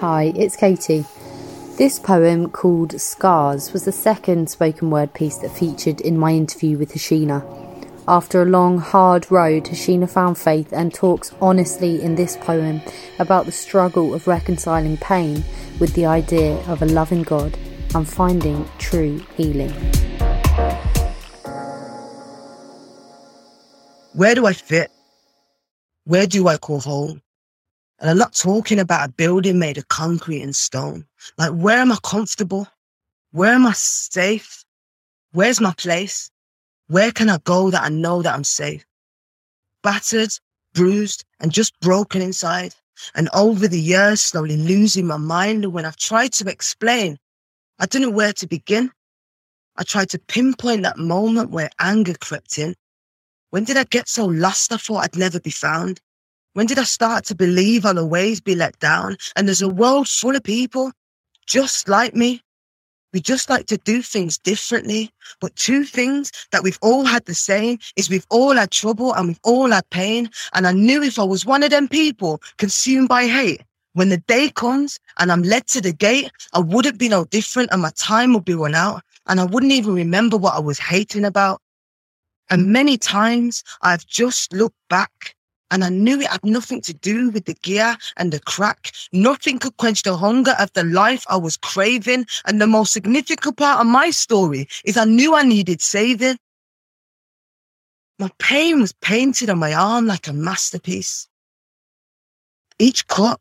Hi, it's Katie. This poem, called Scars, was the second spoken word piece that featured in my interview with Hasina. After a long, hard road, Hasina found faith and talks honestly in this poem about the struggle of reconciling pain with the idea of a loving God and finding true healing. Where do I fit? Where do I call home? And I'm not talking about a building made of concrete and stone. Like, where am I comfortable? Where am I safe? Where's my place? Where can I go that I know that I'm safe? Battered, bruised, and just broken inside. And over the years, slowly losing my mind. And when I've tried to explain, I don't know where to begin. I tried to pinpoint that moment where anger crept in. When did I get so lost I thought I'd never be found? When did I start to believe I'll always be let down? And there's a world full of people just like me we just like to do things differently. But two things that we've all had the same is we've all had trouble and we've all had pain. And I knew if I was one of them people consumed by hate, when the day comes and I'm led to the gate, I wouldn't be no different and my time would be run out and I wouldn't even remember what I was hating about. And many times I've just looked back and I knew it had nothing to do with the gear and the crack. Nothing could quench the hunger of the life I was craving. And the most significant part of my story is I knew I needed saving. My pain was painted on my arm like a masterpiece. Each cut,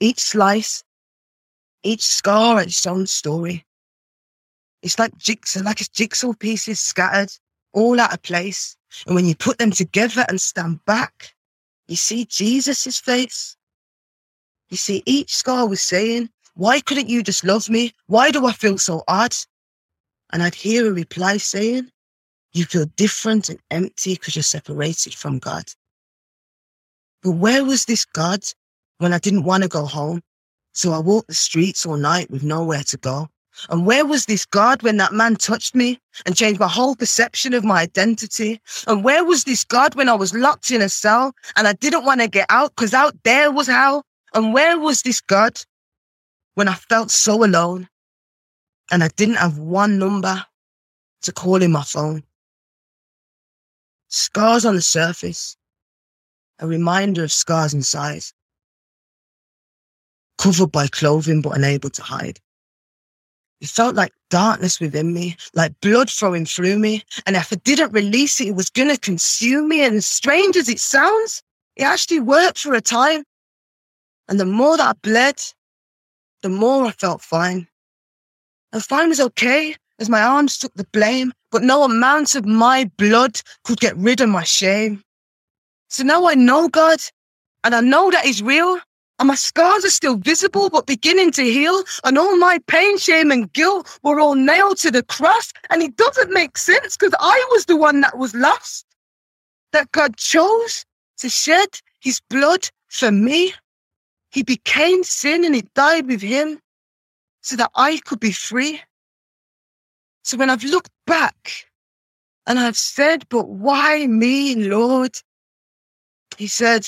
each slice, each scar had its own story. It's like jigsaw, like it's jigsaw pieces scattered, all out of place. And when you put them together and stand back, you see Jesus' face. You see, each scar was saying, Why couldn't you just love me? Why do I feel so odd? And I'd hear a reply saying, You feel different and empty because you're separated from God. But where was this God when I didn't want to go home? So I walked the streets all night with nowhere to go. And where was this God when that man touched me and changed my whole perception of my identity? And where was this God when I was locked in a cell and I didn't want to get out because out there was hell? And where was this God when I felt so alone and I didn't have one number to call in my phone? Scars on the surface, a reminder of scars inside, covered by clothing but unable to hide. It felt like darkness within me, like blood flowing through me. And if I didn't release it, it was going to consume me. And strange as it sounds, it actually worked for a time. And the more that I bled, the more I felt fine. And fine was okay as my arms took the blame, but no amount of my blood could get rid of my shame. So now I know God and I know that He's real and my scars are still visible, but beginning to heal. And all my pain, shame, and guilt were all nailed to the cross. And it doesn't make sense because I was the one that was lost. That God chose to shed his blood for me. He became sin and he died with him so that I could be free. So when I've looked back and I've said, but why me, Lord? He said,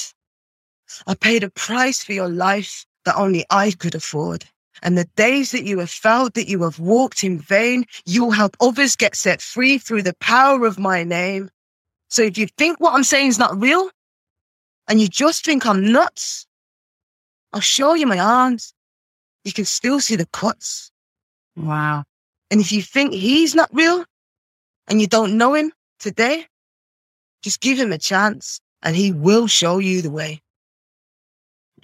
I paid a price for your life that only I could afford. And the days that you have felt that you have walked in vain, you'll help others get set free through the power of my name. So if you think what I'm saying is not real and you just think I'm nuts, I'll show you my arms. You can still see the cuts. Wow. And if you think he's not real and you don't know him today, just give him a chance and he will show you the way.